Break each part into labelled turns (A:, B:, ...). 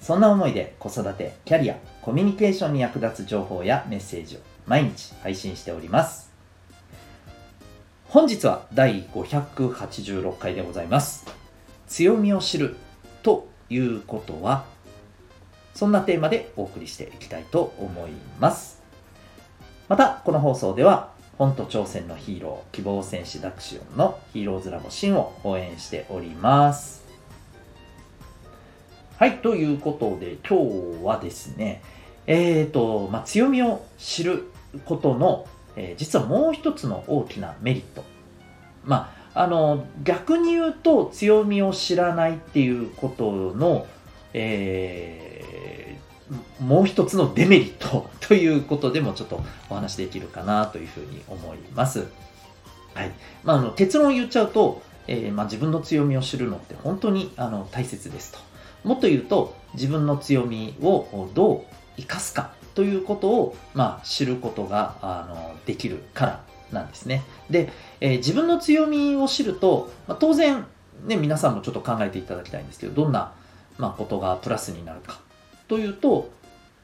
A: そんな思いで子育て、キャリア、コミュニケーションに役立つ情報やメッセージを毎日配信しております。本日は第586回でございます。強みを知るということは、そんなテーマでお送りしていきたいと思います。また、この放送では、本と挑戦のヒーロー、希望戦士ダクシオンのヒーローズラボシンを応援しております。はい、ということで、今日はですね、えっ、ー、と、まあ、強みを知ることの、えー、実はもう一つの大きなメリット。まあ、あの、逆に言うと、強みを知らないっていうことの、えー、もう一つのデメリットということでもちょっとお話できるかなというふうに思います。はい。まあ、あの結論を言っちゃうと、えー、まあ、自分の強みを知るのって本当にあの大切ですと。もっと言うと、自分の強みをどう生かすかということを、まあ、知ることがあのできるからなんですね。で、えー、自分の強みを知ると、まあ、当然、ね、皆さんもちょっと考えていただきたいんですけど、どんな、まあ、ことがプラスになるかというと、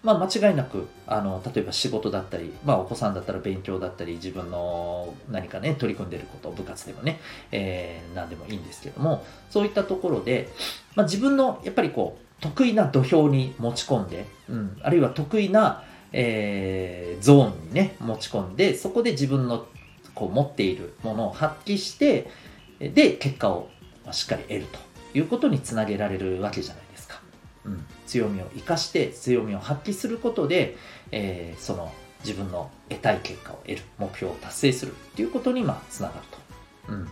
A: まあ、間違いなくあの例えば仕事だったり、まあ、お子さんだったら勉強だったり自分の何かね取り組んでること部活でもね、えー、何でもいいんですけどもそういったところで、まあ、自分のやっぱりこう得意な土俵に持ち込んで、うん、あるいは得意な、えー、ゾーンにね持ち込んでそこで自分のこう持っているものを発揮してで結果をしっかり得るということにつなげられるわけじゃないですか。うん、強みを生かして強みを発揮することで、えー、その自分の得たい結果を得る目標を達成するっていうことにまあつながると。うん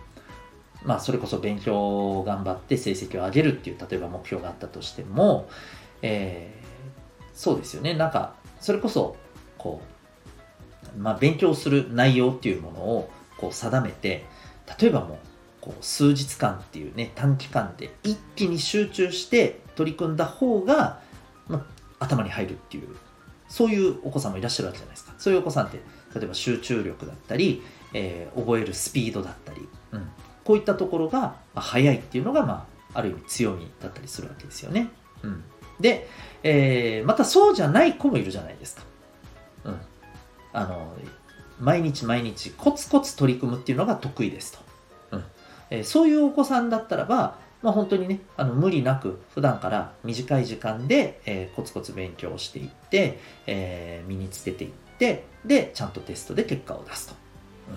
A: まあ、それこそ勉強を頑張って成績を上げるっていう例えば目標があったとしても、えー、そうですよねなんかそれこそこう、まあ、勉強する内容っていうものをこう定めて例えばもうこう数日間っていうね短期間で一気に集中して取り組んだ方が、ま、頭に入るっていうそういうお子さんもいらっしゃるわけじゃないですかそういうお子さんって例えば集中力だったり、えー、覚えるスピードだったり、うん、こういったところが速いっていうのが、まあ、ある意味強みだったりするわけですよね。うん、で、えー、またそうじゃない子もいるじゃないですか。うん、あの毎日毎日コツコツ取り組むっていうのが得意ですと。うんえー、そういうお子さんだったらば、まあ、本当にね、あの無理なく普段から短い時間で、えー、コツコツ勉強していって、えー、身につけていって、で、ちゃんとテストで結果を出すと。うん、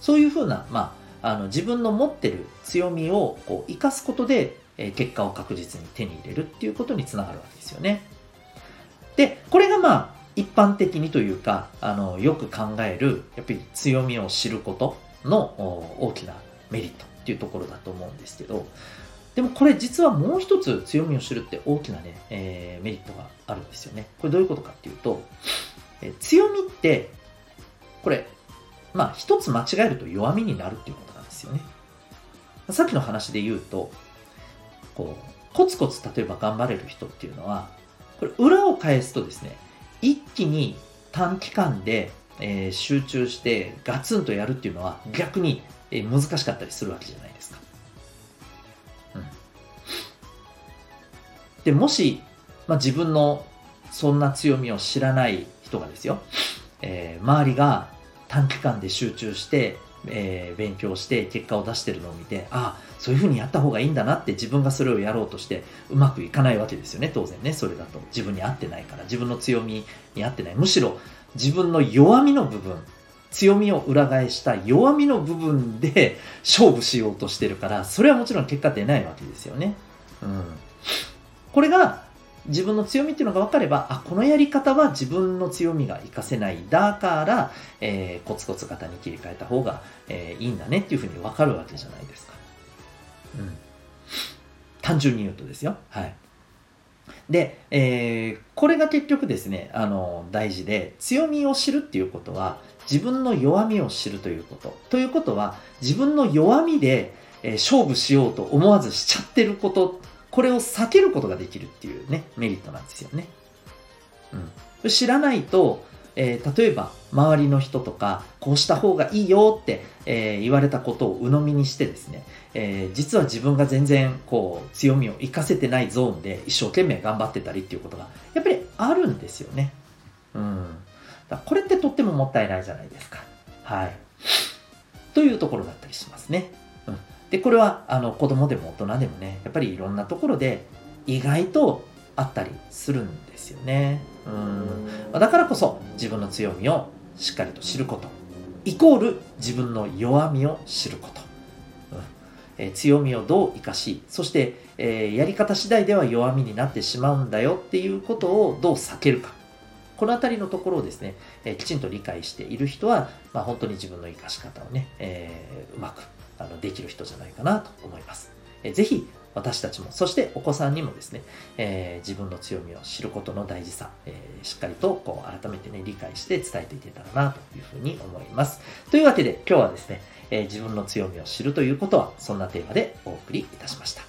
A: そういうふうな、まあ、あの自分の持ってる強みをこう生かすことで、え結果を確実に手に入れるっていうことにつながるわけですよね。で、これがまあ一般的にというか、あのよく考えるやっぱり強みを知ることの大きなメリットっていうところだと思うんですけど、でもこれ実はもう一つ強みを知るって大きなね、えー、メリットがあるんですよね。これどういうことかっていうと、え強みって、これ、まあ一つ間違えると弱みになるっていうことですよね。さっきの話で言うと、こう、コツコツ例えば頑張れる人っていうのは、これ裏を返すとですね、一気に短期間で、えー、集中してガツンとやるっていうのは逆に、えー、難しかったりするわけじゃないですか。うん。で、もし、まあ、自分のそんな強みを知らない人がですよ、えー、周りが短期間で集中してえー、勉強して結果を出してるのを見てああそういうふうにやった方がいいんだなって自分がそれをやろうとしてうまくいかないわけですよね当然ねそれだと自分に合ってないから自分の強みに合ってないむしろ自分の弱みの部分強みを裏返した弱みの部分で勝負しようとしてるからそれはもちろん結果出ないわけですよね。うん、これが自分の強みっていうのが分かれば、あ、このやり方は自分の強みが活かせない。だから、えー、コツコツ型に切り替えた方が、えー、いいんだねっていうふうに分かるわけじゃないですか。うん。単純に言うとですよ。はい。で、えー、これが結局ですね、あの、大事で、強みを知るっていうことは、自分の弱みを知るということ。ということは、自分の弱みで、えー、勝負しようと思わずしちゃってること、これを避けることができるっていうね、メリットなんですよね。うん。知らないと、えー、例えば周りの人とかこうした方がいいよって、えー、言われたことを鵜呑みにしてですね、えー、実は自分が全然こう強みを活かせてないゾーンで一生懸命頑張ってたりっていうことがやっぱりあるんですよね。うん。だこれってとってももったいないじゃないですか。はい。というところだったりしますね。うん。で、これはあの子供でも大人でもね、やっぱりいろんなところで意外とあったりするんですよね。うん。だからこそ自分の強みをしっかりと知ること。イコール自分の弱みを知ること、うん。えー、強みをどう生かしそして、えー、やり方次第では弱みになってしまうんだよっていうことをどう避けるか。この辺りのところをですね、えー、きちんと理解している人は、まあ、本当に自分の生かし方をね、えうまくあのできる人じゃないかなと思います。えー、ぜひ私たちも、そしてお子さんにもですね、えー、自分の強みを知ることの大事さ、えー、しっかりとこう改めてね、理解して伝えていけたらなというふうに思います。というわけで今日はですね、えー、自分の強みを知るということは、そんなテーマでお送りいたしました。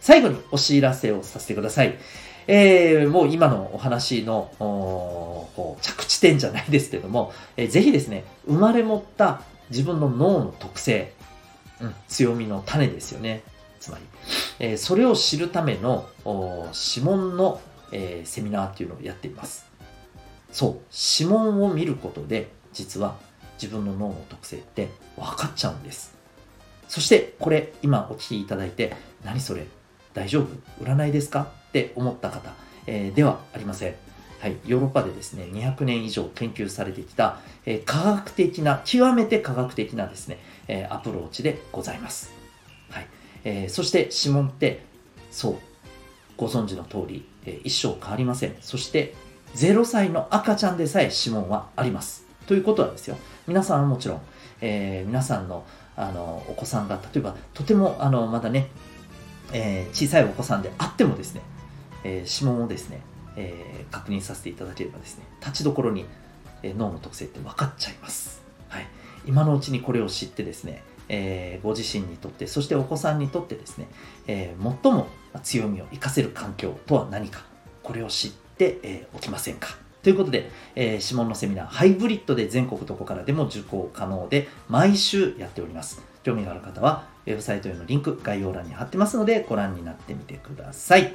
A: 最後にお知らせをさせてください。えー、もう今のお話のこう着地点じゃないですけども、えー、ぜひですね、生まれ持った自分の脳の特性、強みの種ですよね。つまり、えー、それを知るための指紋の、えー、セミナーっていうのをやっています。そう、指紋を見ることで、実は自分の脳の特性って分かっちゃうんです。そして、これ、今お聞きいただいて、何それ？大丈夫？占いですか？って思った方、えー、ではありません。はい、ヨーロッパでですね、200年以上研究されてきた、えー、科学的な、極めて科学的なですね、えー、アプローチでございます。はい。えー、そして指紋って、そう、ご存知の通り、え、一生変わりません。そして、0歳の赤ちゃんでさえ指紋はあります。ということはですよ、皆さんはもちろん、え、皆さんのあのお子さんが、例えば、とてもあのまだね、え、小さいお子さんであってもですね、え、指紋をですね、えー、確認させていただければですね、立ちどころに、え、脳の特性って分かっちゃいます。はい。今のうちにこれを知ってですね、えー、ご自身にとって、そしてお子さんにとってですね、えー、最も強みを活かせる環境とは何か、これを知って、え、おきませんか。ということで、えー、指紋のセミナー、ハイブリッドで全国どこからでも受講可能で、毎週やっております。興味がある方は、ウェブサイトへのリンク、概要欄に貼ってますので、ご覧になってみてください。